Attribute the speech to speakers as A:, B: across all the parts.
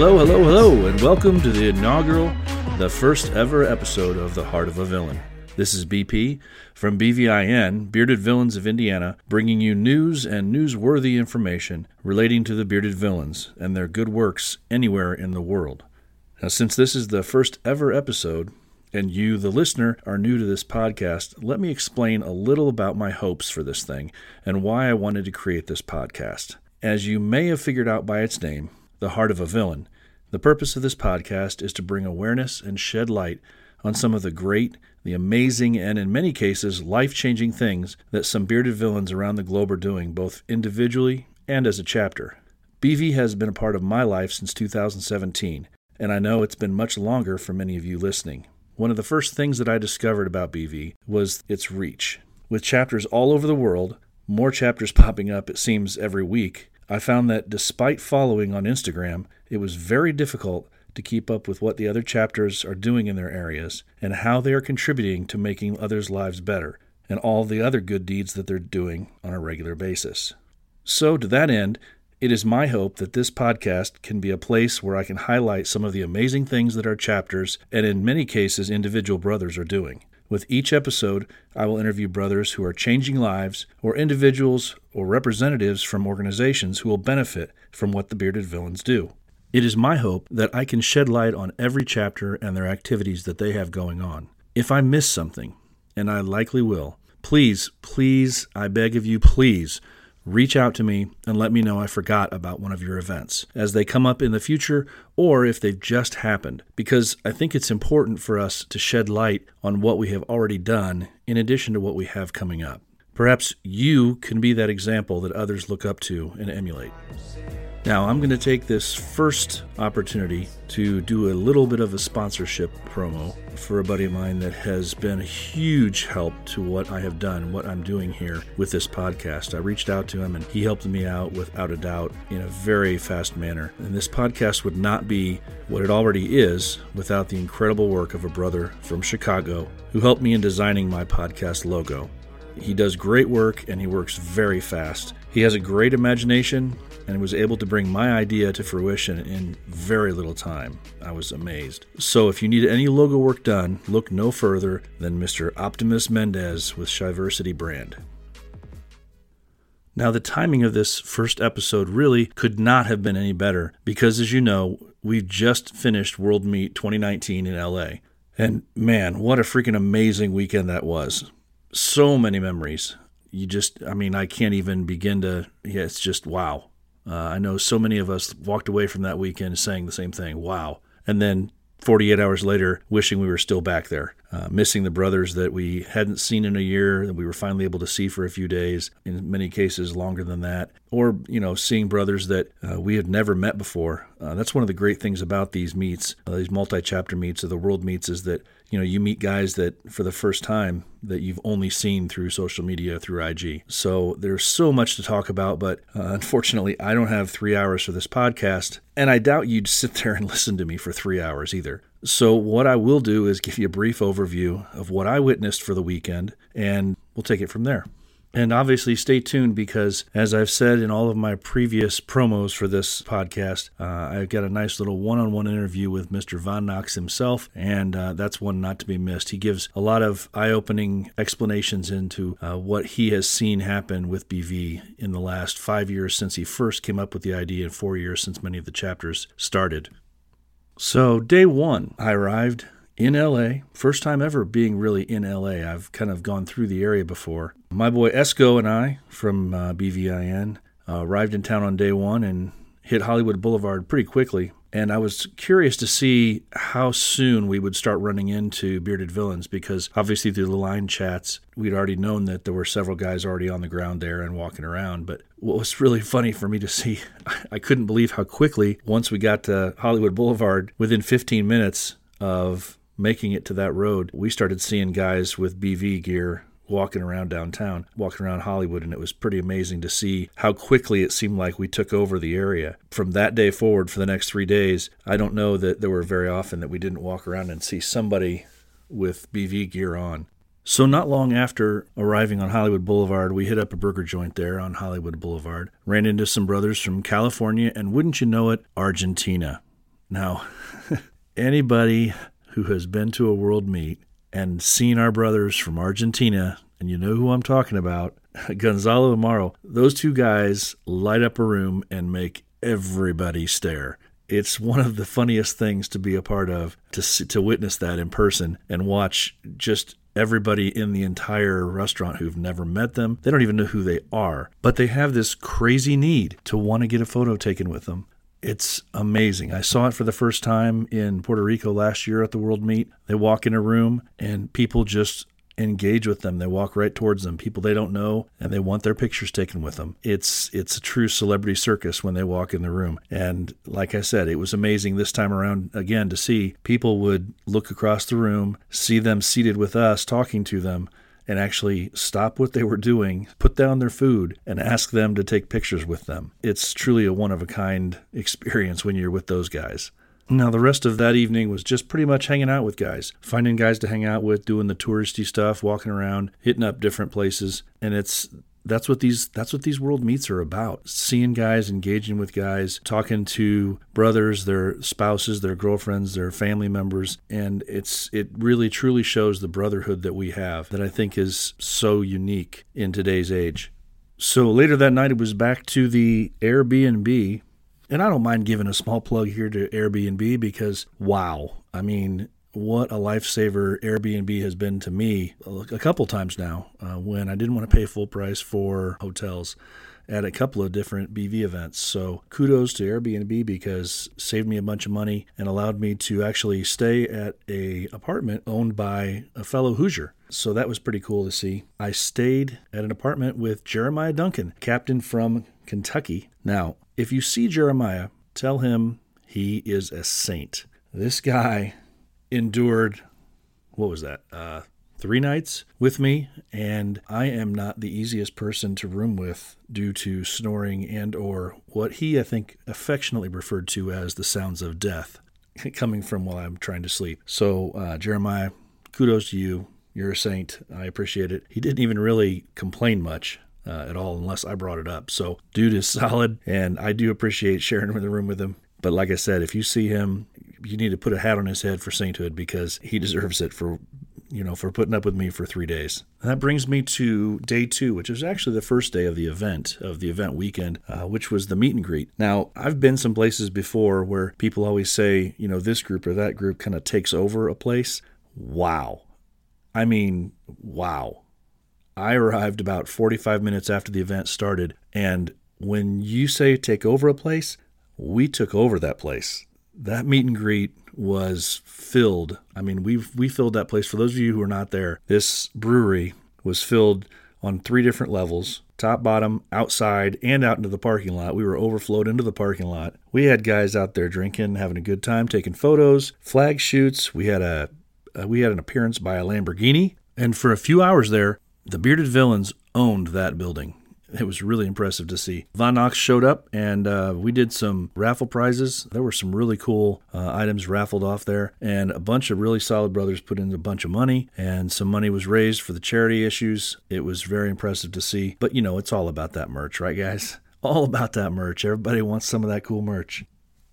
A: Hello, hello, hello, and welcome to the inaugural, the first ever episode of The Heart of a Villain. This is BP from BVIN, Bearded Villains of Indiana, bringing you news and newsworthy information relating to the bearded villains and their good works anywhere in the world. Now, since this is the first ever episode, and you, the listener, are new to this podcast, let me explain a little about my hopes for this thing and why I wanted to create this podcast. As you may have figured out by its name, the Heart of a Villain. The purpose of this podcast is to bring awareness and shed light on some of the great, the amazing, and in many cases, life changing things that some bearded villains around the globe are doing, both individually and as a chapter. BV has been a part of my life since 2017, and I know it's been much longer for many of you listening. One of the first things that I discovered about BV was its reach. With chapters all over the world, more chapters popping up, it seems, every week, I found that despite following on Instagram, it was very difficult to keep up with what the other chapters are doing in their areas and how they are contributing to making others' lives better and all the other good deeds that they're doing on a regular basis. So, to that end, it is my hope that this podcast can be a place where I can highlight some of the amazing things that our chapters, and in many cases, individual brothers, are doing. With each episode, I will interview brothers who are changing lives, or individuals or representatives from organizations who will benefit from what the bearded villains do. It is my hope that I can shed light on every chapter and their activities that they have going on. If I miss something, and I likely will, please, please, I beg of you, please reach out to me and let me know I forgot about one of your events as they come up in the future or if they've just happened, because I think it's important for us to shed light on what we have already done in addition to what we have coming up. Perhaps you can be that example that others look up to and emulate. Now, I'm going to take this first opportunity to do a little bit of a sponsorship promo for a buddy of mine that has been a huge help to what I have done, what I'm doing here with this podcast. I reached out to him and he helped me out without a doubt in a very fast manner. And this podcast would not be what it already is without the incredible work of a brother from Chicago who helped me in designing my podcast logo. He does great work and he works very fast. He has a great imagination and was able to bring my idea to fruition in very little time. I was amazed. So, if you need any logo work done, look no further than Mr. Optimus Mendez with Shiversity Brand. Now, the timing of this first episode really could not have been any better because, as you know, we've just finished World Meet 2019 in LA. And man, what a freaking amazing weekend that was. So many memories. You just, I mean, I can't even begin to, yeah, it's just wow. Uh, I know so many of us walked away from that weekend saying the same thing, wow. And then 48 hours later, wishing we were still back there, uh, missing the brothers that we hadn't seen in a year, that we were finally able to see for a few days, in many cases longer than that, or, you know, seeing brothers that uh, we had never met before. Uh, that's one of the great things about these meets, uh, these multi chapter meets or the world meets, is that you know you meet guys that for the first time that you've only seen through social media through IG. So there's so much to talk about, but uh, unfortunately I don't have 3 hours for this podcast and I doubt you'd sit there and listen to me for 3 hours either. So what I will do is give you a brief overview of what I witnessed for the weekend and we'll take it from there. And obviously, stay tuned because, as I've said in all of my previous promos for this podcast, uh, I've got a nice little one on one interview with Mr. Von Knox himself, and uh, that's one not to be missed. He gives a lot of eye opening explanations into uh, what he has seen happen with BV in the last five years since he first came up with the idea, and four years since many of the chapters started. So, day one, I arrived in LA. First time ever being really in LA. I've kind of gone through the area before. My boy Esco and I from uh, BVIN uh, arrived in town on day one and hit Hollywood Boulevard pretty quickly. And I was curious to see how soon we would start running into bearded villains because obviously through the line chats, we'd already known that there were several guys already on the ground there and walking around. But what was really funny for me to see, I couldn't believe how quickly, once we got to Hollywood Boulevard, within 15 minutes of making it to that road, we started seeing guys with BV gear walking around downtown, walking around Hollywood, and it was pretty amazing to see how quickly it seemed like we took over the area. From that day forward, for the next three days, I don't know that there were very often that we didn't walk around and see somebody with BV gear on. So, not long after arriving on Hollywood Boulevard, we hit up a burger joint there on Hollywood Boulevard, ran into some brothers from California, and wouldn't you know it, Argentina. Now, anybody who has been to a world meet and seen our brothers from Argentina, and you know who I'm talking about, Gonzalo Amaro, those two guys light up a room and make everybody stare. It's one of the funniest things to be a part of, to to witness that in person and watch just everybody in the entire restaurant who've never met them. They don't even know who they are, but they have this crazy need to want to get a photo taken with them. It's amazing. I saw it for the first time in Puerto Rico last year at the World Meet. They walk in a room and people just engage with them. They walk right towards them, people they don't know, and they want their pictures taken with them. It's it's a true celebrity circus when they walk in the room. And like I said, it was amazing this time around again to see people would look across the room, see them seated with us talking to them, and actually stop what they were doing, put down their food, and ask them to take pictures with them. It's truly a one of a kind experience when you're with those guys. Now, the rest of that evening was just pretty much hanging out with guys, finding guys to hang out with, doing the touristy stuff, walking around, hitting up different places. And it's that's what these that's what these world meets are about. Seeing guys engaging with guys talking to brothers their spouses their girlfriends their family members. And it's it really truly shows the brotherhood that we have that i think is so unique in today's age. So later that night it was back to the airbnb. And I don't mind giving a small plug here to Airbnb because, wow, I mean, what a lifesaver Airbnb has been to me a couple times now uh, when I didn't want to pay full price for hotels at a couple of different BV events. So kudos to Airbnb because saved me a bunch of money and allowed me to actually stay at a apartment owned by a fellow Hoosier. So that was pretty cool to see. I stayed at an apartment with Jeremiah Duncan, captain from Kentucky. Now, if you see Jeremiah, tell him he is a saint. This guy endured, what was that? Uh, three nights with me and i am not the easiest person to room with due to snoring and or what he i think affectionately referred to as the sounds of death coming from while i'm trying to sleep so uh, jeremiah kudos to you you're a saint i appreciate it he didn't even really complain much uh, at all unless I brought it up. So, dude is solid, and I do appreciate sharing the room with him. But like I said, if you see him, you need to put a hat on his head for sainthood because he deserves it for you know, for putting up with me for three days. And that brings me to day two, which was actually the first day of the event, of the event weekend, uh, which was the meet and greet. Now, I've been some places before where people always say, you know, this group or that group kind of takes over a place. Wow. I mean, wow. I arrived about 45 minutes after the event started. And when you say take over a place, we took over that place. That meet and greet was filled. I mean, we we filled that place. For those of you who are not there, this brewery was filled on three different levels top, bottom, outside, and out into the parking lot. We were overflowed into the parking lot. We had guys out there drinking, having a good time, taking photos, flag shoots. We had a uh, we had an appearance by a Lamborghini, and for a few hours there, the Bearded Villains owned that building. It was really impressive to see. Von Knox showed up and uh, we did some raffle prizes. There were some really cool uh, items raffled off there, and a bunch of really solid brothers put in a bunch of money, and some money was raised for the charity issues. It was very impressive to see. But you know, it's all about that merch, right, guys? All about that merch. Everybody wants some of that cool merch.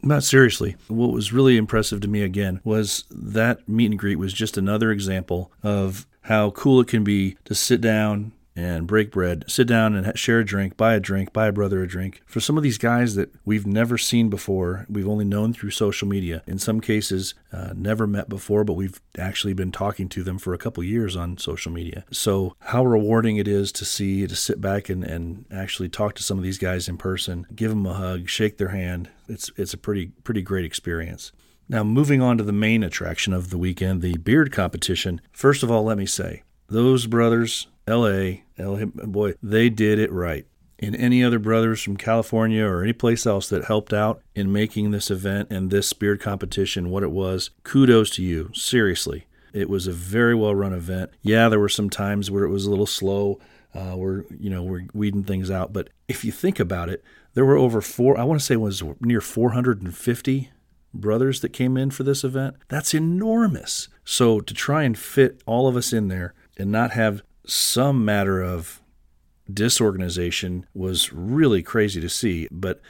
A: Not seriously. What was really impressive to me again was that meet and greet was just another example of how cool it can be to sit down and break bread, sit down and share a drink, buy a drink, buy a brother a drink. For some of these guys that we've never seen before, we've only known through social media. In some cases, uh, never met before, but we've actually been talking to them for a couple years on social media. So, how rewarding it is to see, to sit back and, and actually talk to some of these guys in person, give them a hug, shake their hand. It's, it's a pretty, pretty great experience. Now, moving on to the main attraction of the weekend, the beard competition. First of all, let me say, those brothers, LA, Boy, they did it right. And any other brothers from California or any place else that helped out in making this event and this beard competition what it was, kudos to you. Seriously. It was a very well run event. Yeah, there were some times where it was a little slow. Uh, we're you know we're weeding things out, but if you think about it, there were over four. I want to say it was near 450 brothers that came in for this event. That's enormous. So to try and fit all of us in there and not have some matter of disorganization was really crazy to see. But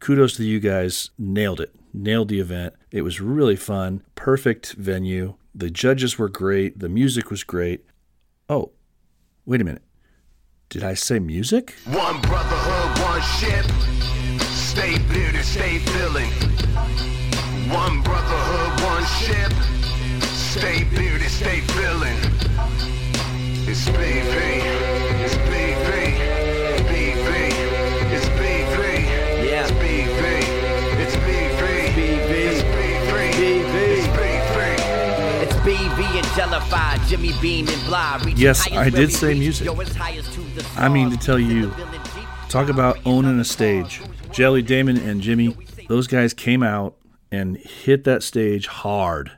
A: kudos to you guys, nailed it. nailed the event. It was really fun, perfect venue. The judges were great, the music was great. Oh, wait a minute. Did I say music? One brotherhood, one ship. Stay bearded, stay feeling. One brotherhood, one ship. Stay bearded, stay feeling. It's BV. Jimmy Beam and blah. Yes, I did say music. I mean to tell you, talk about owning a stage. Jelly, Damon, and Jimmy, those guys came out and hit that stage hard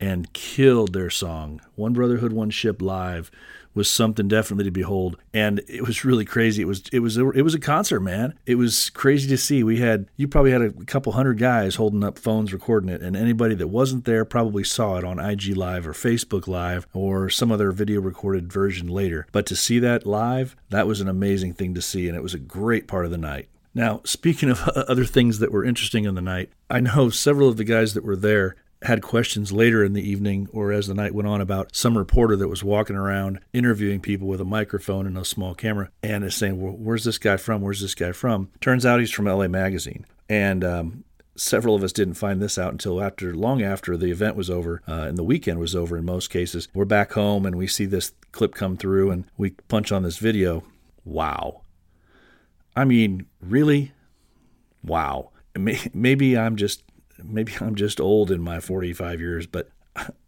A: and killed their song. One Brotherhood, One Ship live was something definitely to behold, and it was really crazy. It was it was it was a concert, man. It was crazy to see. We had you probably had a couple hundred guys holding up phones recording it, and anybody that wasn't there probably saw it on IG Live or Facebook Live or some other video recorded version later. But to see that live, that was an amazing thing to see, and it was a great part of the night. Now, speaking of other things that were interesting in the night, I know several of the guys that were there had questions later in the evening or as the night went on about some reporter that was walking around interviewing people with a microphone and a small camera and is saying, well, where's this guy from? Where's this guy from? Turns out he's from LA Magazine. And um, several of us didn't find this out until after long after the event was over uh, and the weekend was over in most cases we're back home and we see this clip come through and we punch on this video wow i mean really wow maybe i'm just maybe I'm just old in my 45 years, but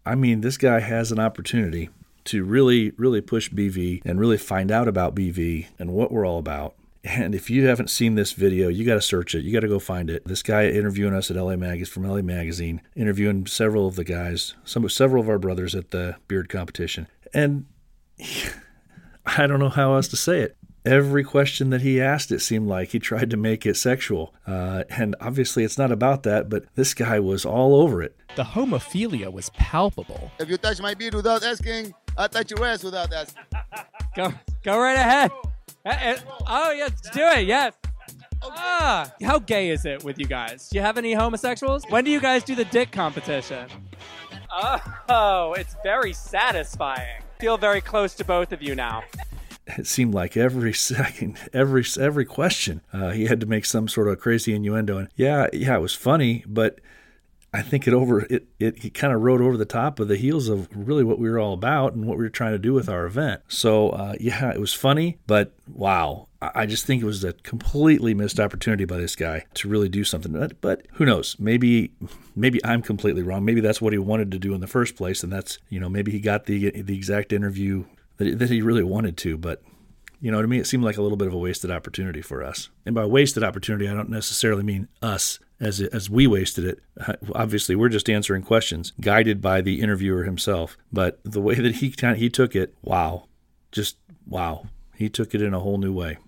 A: I mean, this guy has an opportunity to really, really push BV and really find out about BV and what we're all about. And if you haven't seen this video, you got to search it. You got to go find it. This guy interviewing us at LA Mag is from LA Magazine, interviewing several of the guys, some several of our brothers at the beard competition. And I don't know how else to say it every question that he asked, it seemed like he tried to make it sexual. Uh, and obviously, it's not about that, but this guy was all over it.
B: The homophilia was palpable.
C: If you touch my beard without asking, I touch your ass without asking.
B: go, go right ahead. Uh, uh, oh, yes, do it, yes. Ah, how gay is it with you guys? Do you have any homosexuals? When do you guys do the dick competition? Oh, it's very satisfying. Feel very close to both of you now
A: it seemed like every second, every every question, uh, he had to make some sort of crazy innuendo. And yeah, yeah, it was funny, but I think it over it it, it kind of rode over the top of the heels of really what we were all about and what we were trying to do with our event. So uh, yeah, it was funny, but wow, I just think it was a completely missed opportunity by this guy to really do something. But, but who knows? Maybe maybe I'm completely wrong. Maybe that's what he wanted to do in the first place, and that's you know maybe he got the the exact interview that, that he really wanted to, but you know, to me, it seemed like a little bit of a wasted opportunity for us. And by wasted opportunity, I don't necessarily mean us as as we wasted it. Obviously, we're just answering questions guided by the interviewer himself. But the way that he kind of, he took it, wow, just wow, he took it in a whole new way.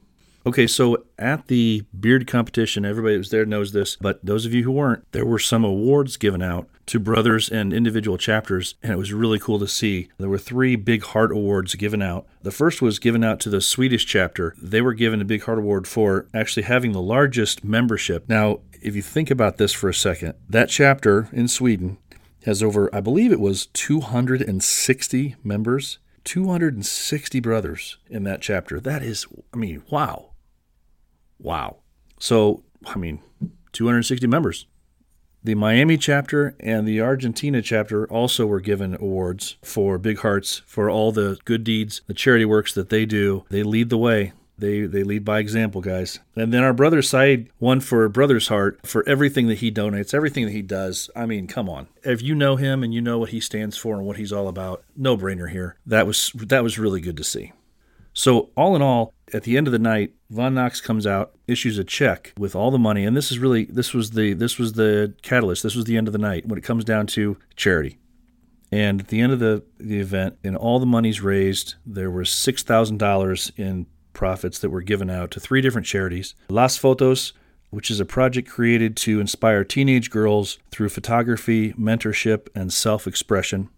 A: Okay, so at the beard competition, everybody that was there knows this, but those of you who weren't, there were some awards given out to brothers and individual chapters, and it was really cool to see. There were three Big Heart Awards given out. The first was given out to the Swedish chapter. They were given a Big Heart Award for actually having the largest membership. Now, if you think about this for a second, that chapter in Sweden has over, I believe it was 260 members. 260 brothers in that chapter. That is, I mean, wow. Wow. So, I mean, 260 members. The Miami chapter and the Argentina chapter also were given awards for Big Hearts for all the good deeds, the charity works that they do. They lead the way. They they lead by example, guys. And then our brother Said won for Brother's Heart for everything that he donates, everything that he does. I mean, come on. If you know him and you know what he stands for and what he's all about, no brainer here. That was that was really good to see. So all in all, at the end of the night, Von Knox comes out, issues a check with all the money, and this is really this was the this was the catalyst. This was the end of the night when it comes down to charity. And at the end of the, the event, and all the monies raised, there was six thousand dollars in profits that were given out to three different charities. Las Fotos, which is a project created to inspire teenage girls through photography, mentorship, and self expression.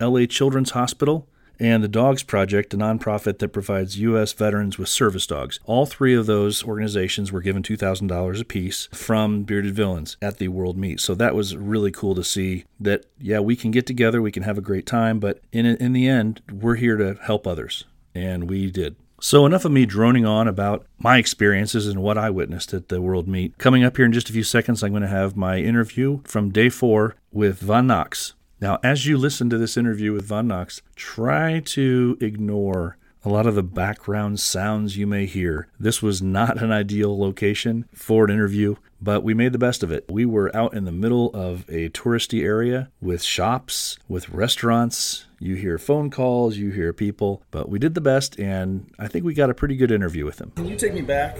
A: LA Children's Hospital, and the Dogs Project, a nonprofit that provides U.S. veterans with service dogs. All three of those organizations were given $2,000 apiece from Bearded Villains at the World Meet. So that was really cool to see that, yeah, we can get together, we can have a great time, but in, in the end, we're here to help others. And we did. So, enough of me droning on about my experiences and what I witnessed at the World Meet. Coming up here in just a few seconds, I'm going to have my interview from day four with Von Knox. Now, as you listen to this interview with Von Knox, try to ignore a lot of the background sounds you may hear. This was not an ideal location for an interview, but we made the best of it. We were out in the middle of a touristy area with shops, with restaurants, you hear phone calls, you hear people, but we did the best, and I think we got a pretty good interview with him.
D: Can you take me back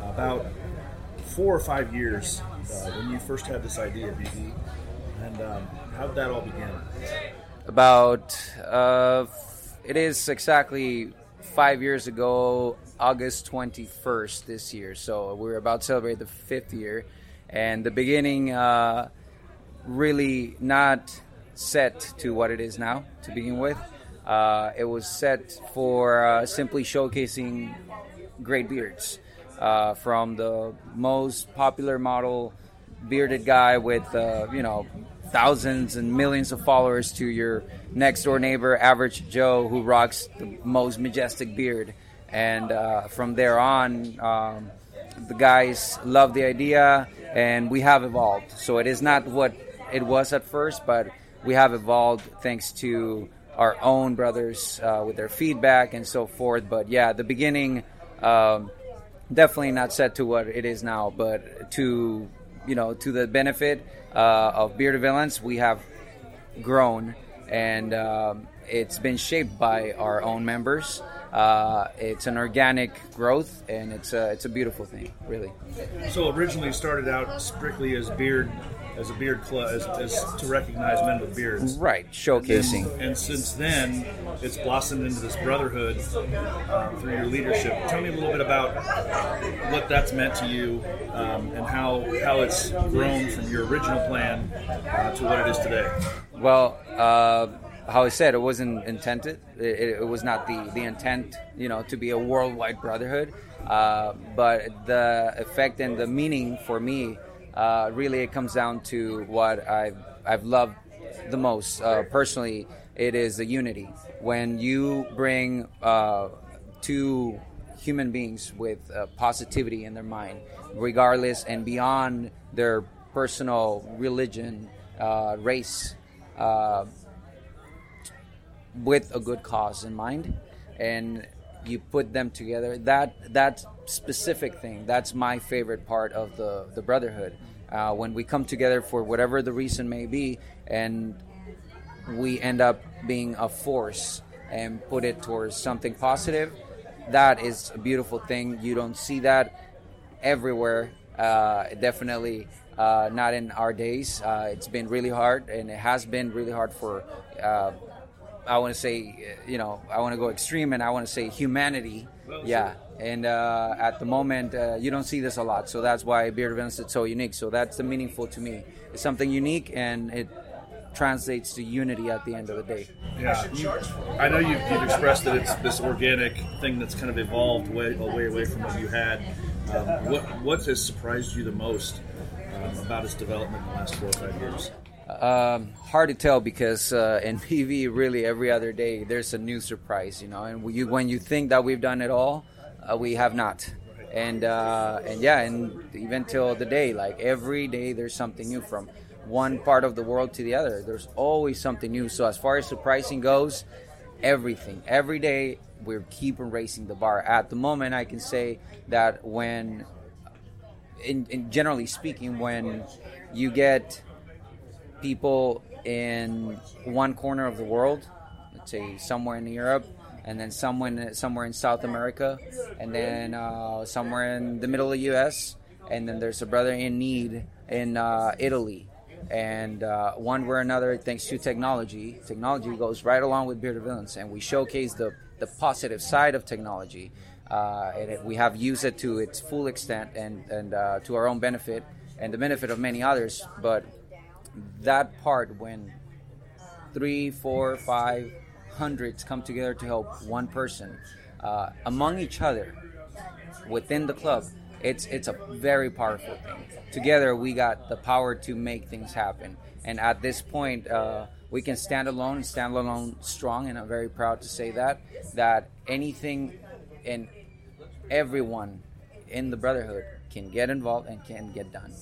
D: about four or five years uh, when you first had this idea, BV, and um, how did that all begin?
E: About uh, it is exactly five years ago, August 21st this year. So we're about to celebrate the fifth year, and the beginning uh, really not set to what it is now to begin with. Uh, it was set for uh, simply showcasing great beards uh, from the most popular model bearded guy with uh, you know thousands and millions of followers to your next door neighbor average joe who rocks the most majestic beard and uh, from there on um, the guys love the idea and we have evolved so it is not what it was at first but we have evolved thanks to our own brothers uh, with their feedback and so forth. But yeah, the beginning um, definitely not set to what it is now, but to you know to the benefit uh, of Bearded Villains, we have grown and um, it's been shaped by our own members. Uh, it's an organic growth, and it's a, it's a beautiful thing, really.
D: So originally started out strictly as beard as a beard club, as, as to recognize men with beards.
E: Right, showcasing.
D: And, and since then, it's blossomed into this brotherhood uh, through your leadership. Tell me a little bit about what that's meant to you um, and how how it's grown from your original plan uh, to what it is today.
E: Well. Uh, how I said, it wasn't intended. It, it, was not the, the intent, you know, to be a worldwide brotherhood. Uh, but the effect and the meaning for me uh, really it comes down to what I've, I've loved the most uh, personally. It is the unity. When you bring uh, two human beings with uh, positivity in their mind, regardless and beyond their personal religion, uh, race, uh, with a good cause in mind, and you put them together. That that specific thing. That's my favorite part of the the brotherhood. Uh, when we come together for whatever the reason may be, and we end up being a force and put it towards something positive. That is a beautiful thing. You don't see that everywhere. Uh, definitely uh, not in our days. Uh, it's been really hard, and it has been really hard for uh, I want to say, you know, I want to go extreme and I want to say humanity. Yeah. And uh, at the moment, uh, you don't see this a lot. So that's why Beard Events is so unique. So that's the meaningful to me. It's something unique and it translates to unity at the end of the day.
D: Yeah. I know you've, you've, expressed that it's this organic thing that's kind of evolved way, way away from what you had. Um, what, what has surprised you the most um, about its development in the last four or five years?
E: Um, hard to tell because uh, in BV, really every other day there's a new surprise, you know. And you, when you think that we've done it all, uh, we have not. And uh, and yeah, and even till the day, like every day there's something new from one part of the world to the other. There's always something new. So as far as surprising goes, everything every day we're keeping raising the bar. At the moment, I can say that when, in, in generally speaking, when you get people in one corner of the world, let's say somewhere in Europe, and then someone somewhere in South America, and then uh, somewhere in the middle of the U.S., and then there's a brother in need in uh, Italy. And uh, one way or another, thanks to technology, technology goes right along with Bearded Villains, and we showcase the, the positive side of technology. Uh, and it, we have used it to its full extent and, and uh, to our own benefit and the benefit of many others. But that part when three, four, five hundreds come together to help one person uh, among each other within the club, it's it's a very powerful thing. Together, we got the power to make things happen. And at this point, uh, we can stand alone, stand alone strong, and I'm very proud to say that that anything and everyone in the brotherhood can get involved and can get done.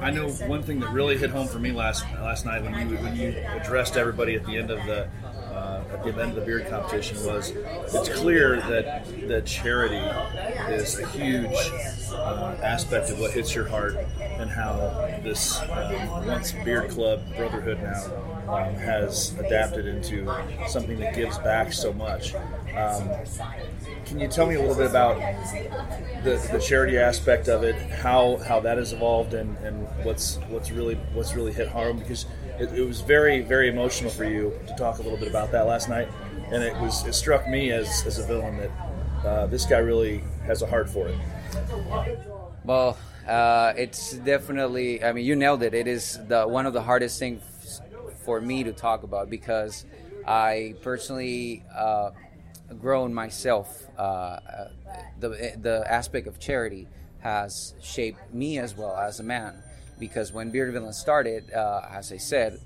A: I know one thing that really hit home for me last last night when you when you addressed everybody at the end of the uh, at the end of the beard competition was it's clear that that charity is a huge uh, aspect of what hits your heart and how this um, once beard club brotherhood now um, has adapted into something that gives back so much. Um, can you tell me a little bit about the, the charity aspect of it, how how that has evolved, and, and what's what's really what's really hit home? Because it, it was very very emotional for you to talk a little bit about that last night, and it was it struck me as as a villain that uh, this guy really has a heart for it.
E: Well, uh, it's definitely. I mean, you nailed it. It is the one of the hardest things for me to talk about because I personally uh, grown myself. Uh, the the aspect of charity has shaped me as well as a man because when Bearded Villain started, uh, as I said.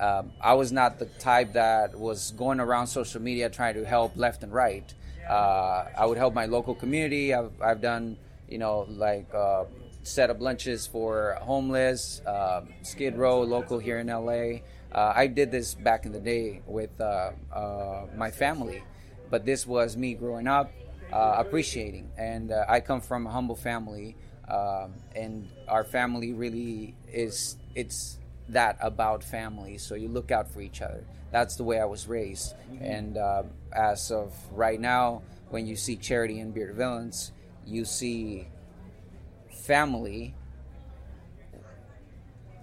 E: Um, I was not the type that was going around social media trying to help left and right. Uh, I would help my local community. I've, I've done, you know, like uh, set up lunches for homeless, uh, Skid Row, local here in LA. Uh, I did this back in the day with uh, uh, my family, but this was me growing up, appreciating. And I come from a humble family, um, and our family really is it's that about family. So you look out for each other. That's the way I was raised. And uh, as of right now, when you see charity in Bearded Villains, you see family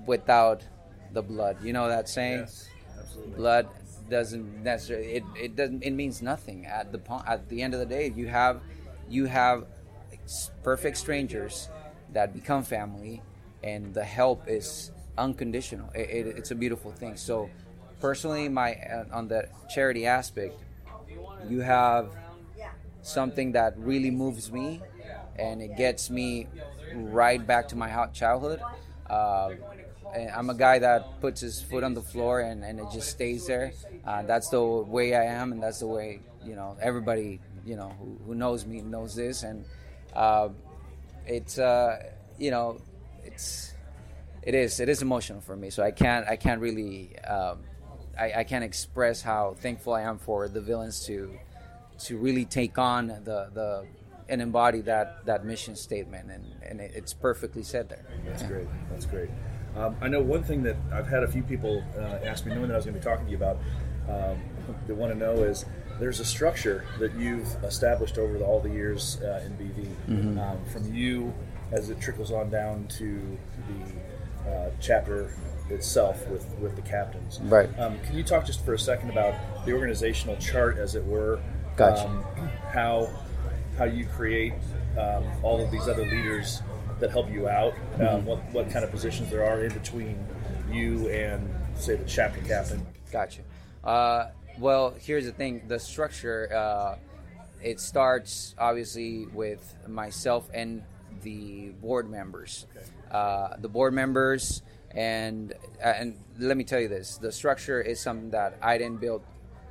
E: without the blood. You know that saying?
A: Yes, absolutely.
E: Blood doesn't necessarily. It, it doesn't. It means nothing. At the at the end of the day, you have you have perfect strangers that become family, and the help is unconditional. It, it, it's a beautiful thing. So, personally, my uh, on the charity aspect, you have something that really moves me, and it gets me right back to my childhood. Uh, I'm a guy that puts his foot on the floor and, and it just stays there. Uh, that's the way I am, and that's the way you know everybody you know who, who knows me knows this. And uh, it's uh, you know it's it is it is emotional for me. So I can't I can't really um, I, I can't express how thankful I am for the villains to to really take on the the and embody that that mission statement, and and it's perfectly said there.
A: That's great. That's great. Um, I know one thing that I've had a few people uh, ask me, knowing that I was going to be talking to you about, um, that want to know is there's a structure that you've established over the, all the years uh, in BV, um, from you as it trickles on down to the uh, chapter itself with, with the captains.
E: Right.
A: Um, can you talk just for a second about the organizational chart, as it were?
E: Gotcha.
A: Um, how how you create um, all of these other leaders that help you out. Um, what what kind of positions there are in between you and say the chapter captain.
E: Gotcha. Uh, well, here's the thing: the structure. Uh, it starts obviously with myself and the board members. Uh, the board members, and and let me tell you this: the structure is something that I didn't build.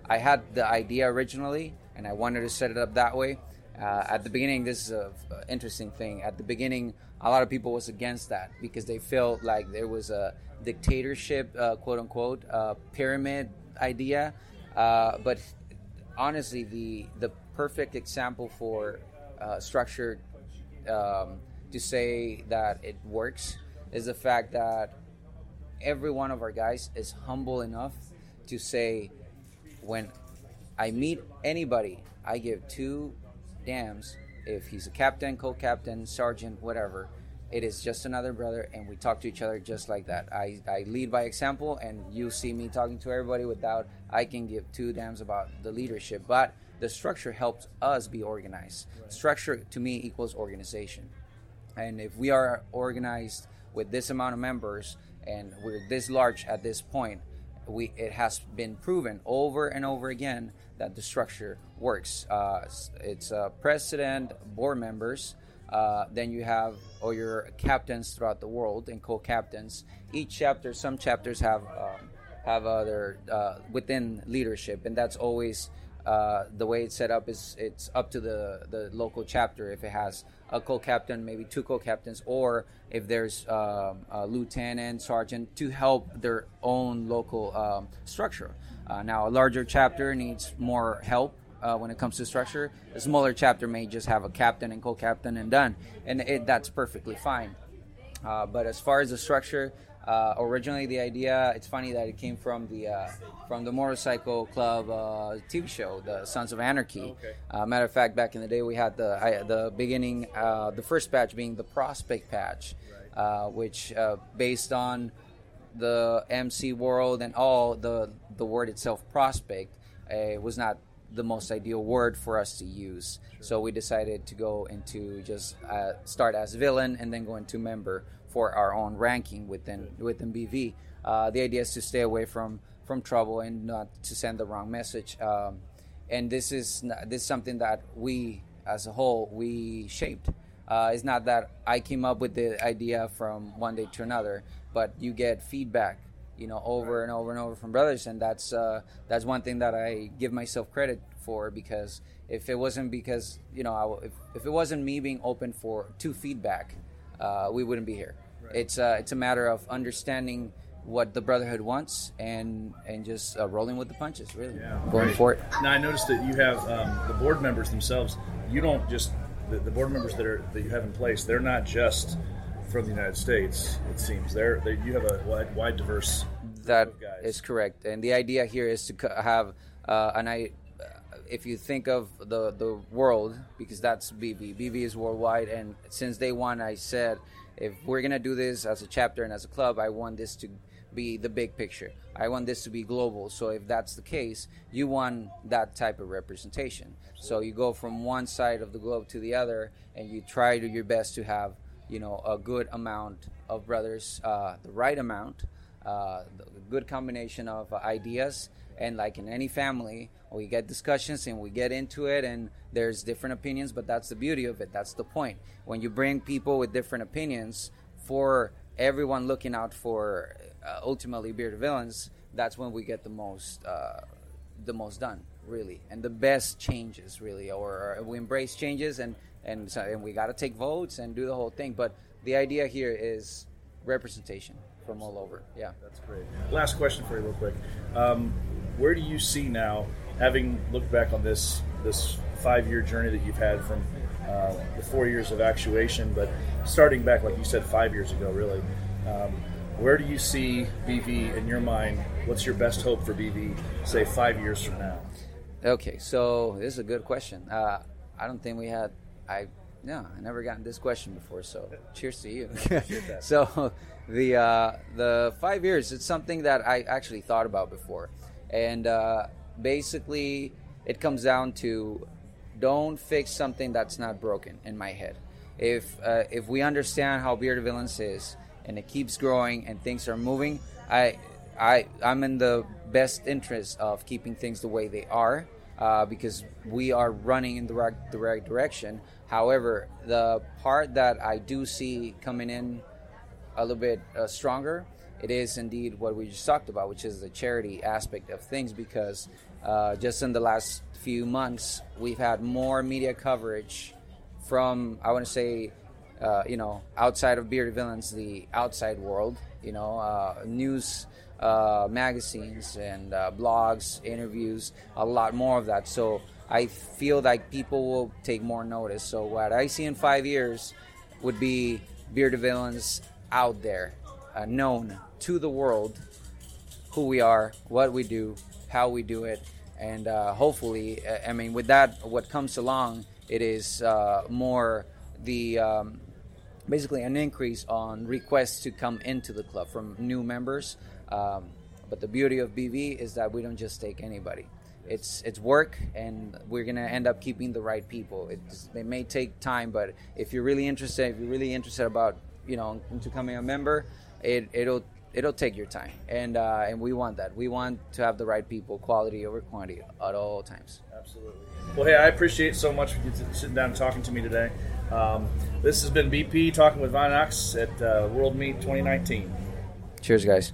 E: I had the idea originally, and I wanted to set it up that way. Uh, at the beginning, this is a a interesting thing. At the beginning, a lot of people was against that because they felt like there was a dictatorship, uh, quote unquote, uh, pyramid idea. Uh, but honestly, the the perfect example for uh, structure um, to say that it works is the fact that every one of our guys is humble enough to say, when I meet anybody, I give two damns if he's a captain, co-captain, sergeant, whatever. It is just another brother, and we talk to each other just like that. I, I lead by example, and you see me talking to everybody without I can give two damns about the leadership. But the structure helps us be organized. Structure to me equals organization. And if we are organized with this amount of members and we're this large at this point, we it has been proven over and over again that the structure works. Uh, it's uh, president, board members, uh, then you have all your captains throughout the world and co-captains. Each chapter, some chapters have um, have other uh, within leadership, and that's always uh, the way it's set up. Is it's up to the the local chapter if it has a co-captain, maybe two co-captains, or if there's um, a lieutenant, sergeant to help their own local um, structure. Uh, now, a larger chapter needs more help uh, when it comes to structure. A smaller chapter may just have a captain and co-captain and done, and it, that's perfectly fine. Uh, but as far as the structure, uh, originally the idea, it's funny that it came from the uh, from the motorcycle club uh, TV show, the Sons of Anarchy.
D: Okay.
E: Uh, matter of fact, back in the day, we had the I, the beginning, uh, the first patch being the prospect patch, uh, which uh, based on the MC world and all the the word itself, prospect, uh, was not the most ideal word for us to use. So we decided to go into just uh, start as villain and then go into member for our own ranking within within BV. Uh, the idea is to stay away from from trouble and not to send the wrong message. Um, and this is this is something that we as a whole we shaped. Uh, it's not that I came up with the idea from one day to another, but you get feedback, you know, over and over and over from brothers, and that's uh, that's one thing that I give myself credit for because if it wasn't because you know I if, if it wasn't me being open for to feedback, uh, we wouldn't be here. It's uh, it's a matter of understanding what the brotherhood wants and and just uh, rolling with the punches, really
D: Yeah,
E: going
D: great.
E: for it.
D: Now I noticed that you have um, the board members themselves. You don't just the, the board members that are that you have in place. They're not just from the United States. It seems they're, they you have a wide, wide diverse.
E: That
D: of guys.
E: is correct, and the idea here is to have uh, an I. Uh, if you think of the the world, because that's BV. BV is worldwide, and since day one, I said if we're gonna do this as a chapter and as a club, I want this to be the big picture. I want this to be global. So if that's the case, you want that type of representation. So you go from one side of the globe to the other, and you try to your best to have you know a good amount of brothers, uh, the right amount uh, the good combination of uh, ideas. And like in any family we get discussions and we get into it and there's different opinions but that's the beauty of it. That's the point. When you bring people with different opinions for everyone looking out for uh, ultimately bearded villains that's when we get the most uh, the most done really. And the best changes really or, or we embrace changes and and, so, and we got to take votes and do the whole thing but the idea here is representation from all over yeah
D: That's great. Last question for you, real quick. Um, where do you see now, having looked back on this this five year journey that you've had from uh, the four years of actuation, but starting back, like you said, five years ago, really. Um, where do you see BV in your mind? What's your best hope for BV, say five years from now?
E: Okay, so this is a good question. Uh, I don't think we had. I no, I never gotten this question before. So cheers to you. so the uh, the five years. It's something that I actually thought about before, and uh, basically it comes down to don't fix something that's not broken. In my head, if uh, if we understand how bearded villains is and it keeps growing and things are moving, I I I'm in the best interest of keeping things the way they are uh, because we are running in the right, the right direction. However, the part that I do see coming in a little bit uh, stronger, it is indeed what we just talked about, which is the charity aspect of things. Because uh, just in the last few months, we've had more media coverage from I want to say, uh, you know, outside of bearded villains, the outside world, you know, uh, news uh, magazines and uh, blogs, interviews, a lot more of that. So I feel like people will take more notice. So what I see in five years would be bearded villains out there, uh, known to the world who we are, what we do, how we do it, and uh, hopefully, uh, I mean, with that, what comes along, it is uh, more the um, basically an increase on requests to come into the club from new members. Um, but the beauty of BV is that we don't just take anybody. It's it's work, and we're gonna end up keeping the right people. It's, it may take time, but if you're really interested, if you're really interested about you know into becoming a member, it it'll it'll take your time, and uh, and we want that. We want to have the right people, quality over quantity at all times.
D: Absolutely. Well, hey, I appreciate so much for you sitting down and talking to me today. Um, this has been BP talking with Von Knox at uh, World Meet 2019.
E: Cheers, guys.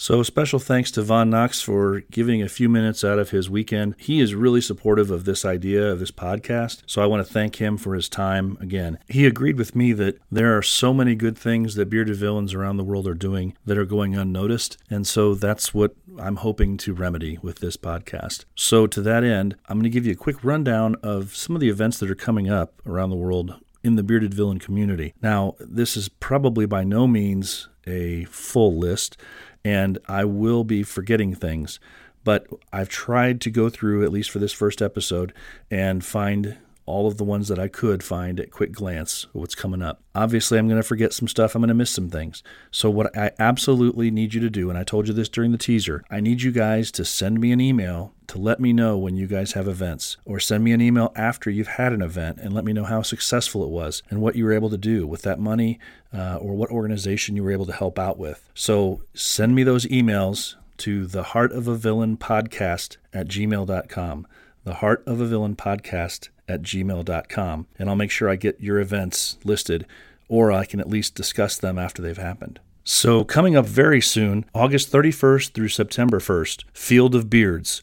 A: So, special thanks to Von Knox for giving a few minutes out of his weekend. He is really supportive of this idea of this podcast. So, I want to thank him for his time again. He agreed with me that there are so many good things that bearded villains around the world are doing that are going unnoticed. And so, that's what I'm hoping to remedy with this podcast. So, to that end, I'm going to give you a quick rundown of some of the events that are coming up around the world in the bearded villain community. Now, this is probably by no means a full list and I will be forgetting things. But I've tried to go through, at least for this first episode, and find all of the ones that I could find at quick glance what's coming up. Obviously, I'm going to forget some stuff. I'm going to miss some things. So, what I absolutely need you to do, and I told you this during the teaser, I need you guys to send me an email to let me know when you guys have events, or send me an email after you've had an event and let me know how successful it was and what you were able to do with that money uh, or what organization you were able to help out with. So, send me those emails to the heart of a villain podcast at gmail.com. The heart of a villain podcast at gmail.com, and I'll make sure I get your events listed, or I can at least discuss them after they've happened. So, coming up very soon, August 31st through September 1st, Field of Beards.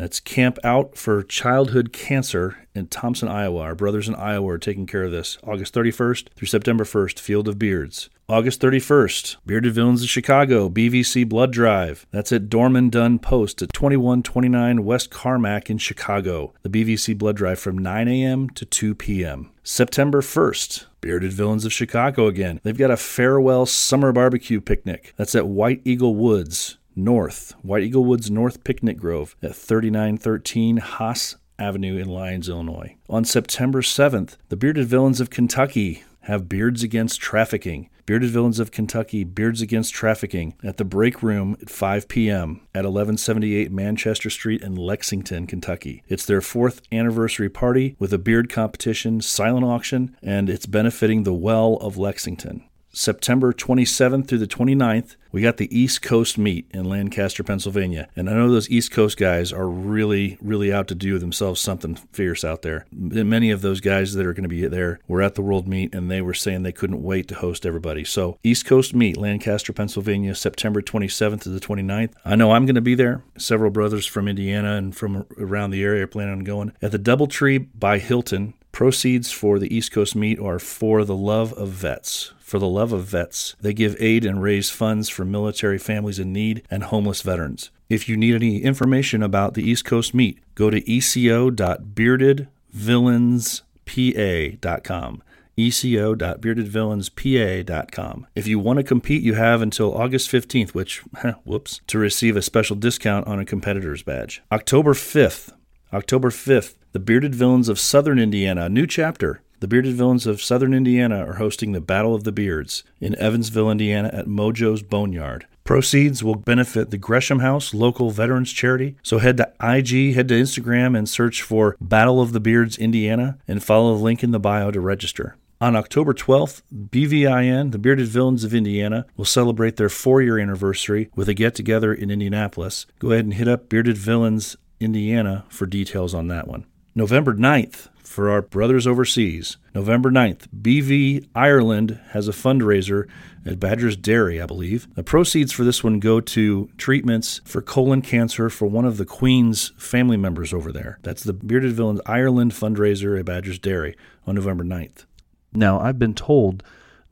A: It's Camp Out for Childhood Cancer in Thompson, Iowa. Our brothers in Iowa are taking care of this. August 31st through September 1st, Field of Beards. August 31st, Bearded Villains of Chicago, BVC Blood Drive. That's at Dorman Dunn Post at 2129 West Cermak in Chicago. The BVC Blood Drive from 9 a.m. to 2 p.m. September 1st, Bearded Villains of Chicago again. They've got a farewell summer barbecue picnic. That's at White Eagle Woods. North, White Eagle Woods North Picnic Grove at 3913 Haas Avenue in Lyons, Illinois. On September 7th, the Bearded Villains of Kentucky have Beards Against Trafficking. Bearded Villains of Kentucky, Beards Against Trafficking at the Break Room at 5 p.m. at 1178 Manchester Street in Lexington, Kentucky. It's their fourth anniversary party with a beard competition, silent auction, and it's benefiting the Well of Lexington. September 27th through the 29th, we got the East Coast meet in Lancaster, Pennsylvania. And I know those East Coast guys are really, really out to do themselves something fierce out there. Many of those guys that are going to be there were at the World Meet and they were saying they couldn't wait to host everybody. So, East Coast meet, Lancaster, Pennsylvania, September 27th to the 29th. I know I'm going to be there. Several brothers from Indiana and from around the area are planning on going. At the Doubletree by Hilton, Proceeds for the East Coast meet are for the love of vets. For the love of vets. They give aid and raise funds for military families in need and homeless veterans. If you need any information about the East Coast meet, go to eco.beardedvillainspa.com eco.beardedvillainspa.com. If you want to compete, you have until August 15th, which, whoops, to receive a special discount on a competitor's badge. October 5th, October 5th, the Bearded Villains of Southern Indiana, a new chapter. The Bearded Villains of Southern Indiana are hosting the Battle of the Beards in Evansville, Indiana at Mojo's Boneyard. Proceeds will benefit the Gresham House local veterans charity. So head to IG, head to Instagram, and search for Battle of the Beards Indiana and follow the link in the bio to register. On October 12th, BVIN, the Bearded Villains of Indiana, will celebrate their four year anniversary with a get together in Indianapolis. Go ahead and hit up Bearded Villains Indiana for details on that one. November 9th, for our brothers overseas, November 9th, BV Ireland has a fundraiser at Badger's Dairy, I believe. The proceeds for this one go to treatments for colon cancer for one of the Queen's family members over there. That's the Bearded Villains Ireland fundraiser at Badger's Dairy on November 9th. Now, I've been told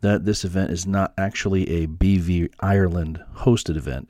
A: that this event is not actually a BV Ireland hosted event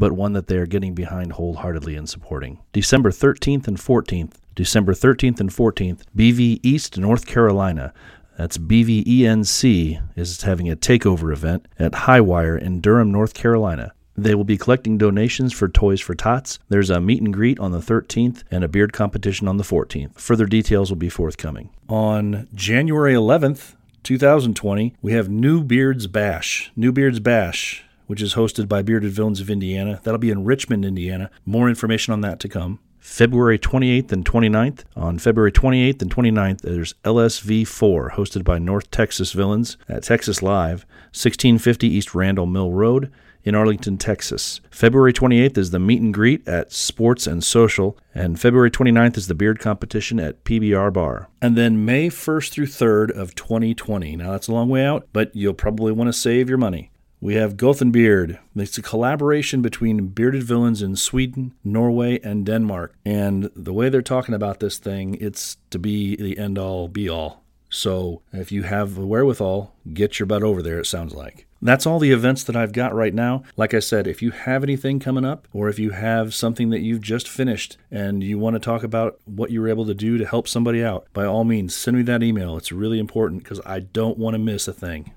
A: but one that they are getting behind wholeheartedly and supporting. December 13th and 14th, December 13th and 14th, BV East North Carolina. That's BVENC is having a takeover event at Highwire in Durham, North Carolina. They will be collecting donations for Toys for Tots. There's a meet and greet on the 13th and a beard competition on the 14th. Further details will be forthcoming. On January 11th, 2020, we have New Beards Bash. New Beards Bash which is hosted by Bearded Villains of Indiana. That'll be in Richmond, Indiana. More information on that to come. February 28th and 29th. On February 28th and 29th, there's LSV4, hosted by North Texas Villains at Texas Live, 1650 East Randol Mill Road in Arlington, Texas. February 28th is the meet and greet at Sports and Social, and February 29th is the beard competition at PBR Bar. And then May 1st through 3rd of 2020. Now that's a long way out, but you'll probably want to save your money. We have Gothenbeard. It's a collaboration between bearded villains in Sweden, Norway, and Denmark. And the way they're talking about this thing, it's to be the end all be all. So if you have the wherewithal, get your butt over there, it sounds like. That's all the events that I've got right now. Like I said, if you have anything coming up, or if you have something that you've just finished and you want to talk about what you were able to do to help somebody out, by all means, send me that email. It's really important because I don't want to miss a thing.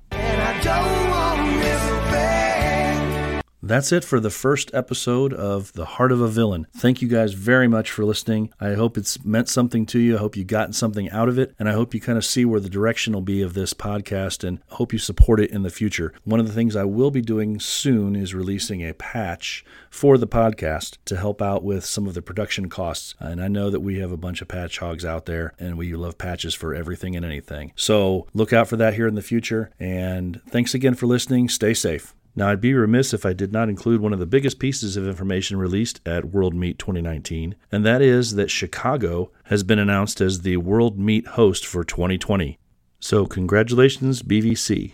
A: That's it for the first episode of The Heart of a Villain. Thank you guys very much for listening. I hope it's meant something to you. I hope you gotten something out of it, and I hope you kind of see where the direction will be of this podcast and hope you support it in the future. One of the things I will be doing soon is releasing a patch for the podcast to help out with some of the production costs. And I know that we have a bunch of patch hogs out there, and we love patches for everything and anything. So look out for that here in the future. And thanks again for listening. Stay safe. Now, I'd be remiss if I did not include one of the biggest pieces of information released at World Meet 2019, and that is that Chicago has been announced as the World Meat host for 2020. So, congratulations, BVC.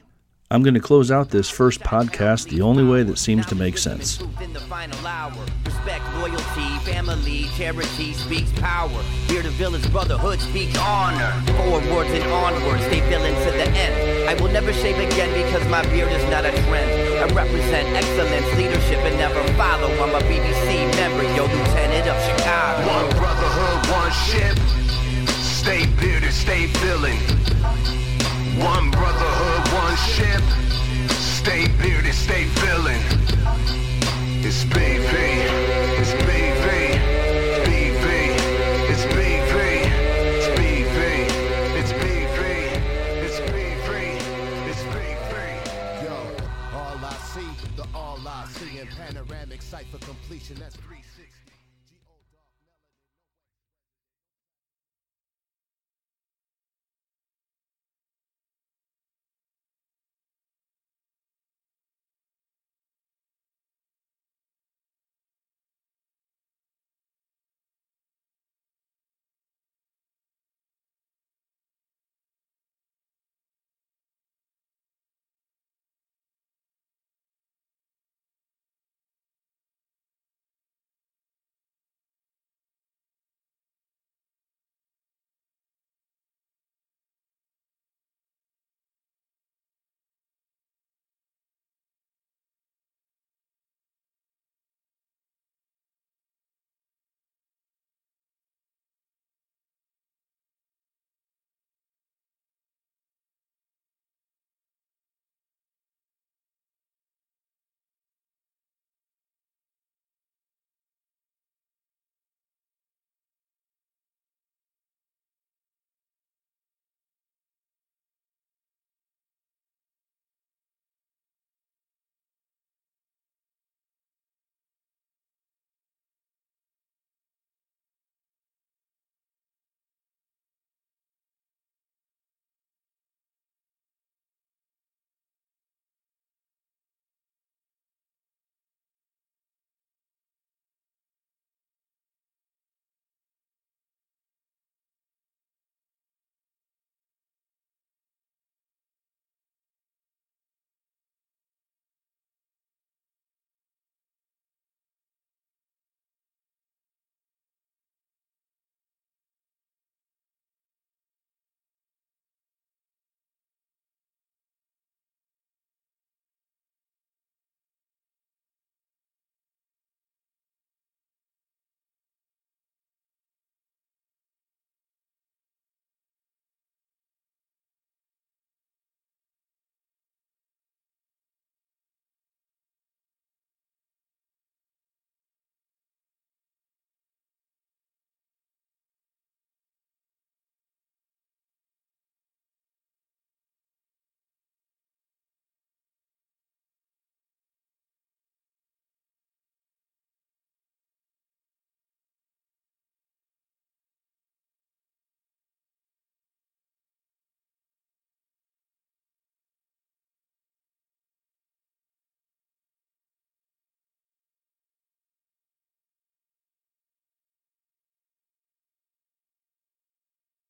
A: I'm going to close out this first podcast the only way that seems to make sense.
F: Respect, loyalty, family, charity speaks power. Here village brotherhood speaks honor. Forwards and onwards, to the end. I will never shave again because my beard is not a trend. I represent excellence, leadership, and never follow. I'm a BVC member, yo, lieutenant of Chicago.
G: One brotherhood, one ship. Stay bearded, stay villain. One brotherhood, one ship. Stay bearded, stay villain. It's BV,
H: sight for completion. That's.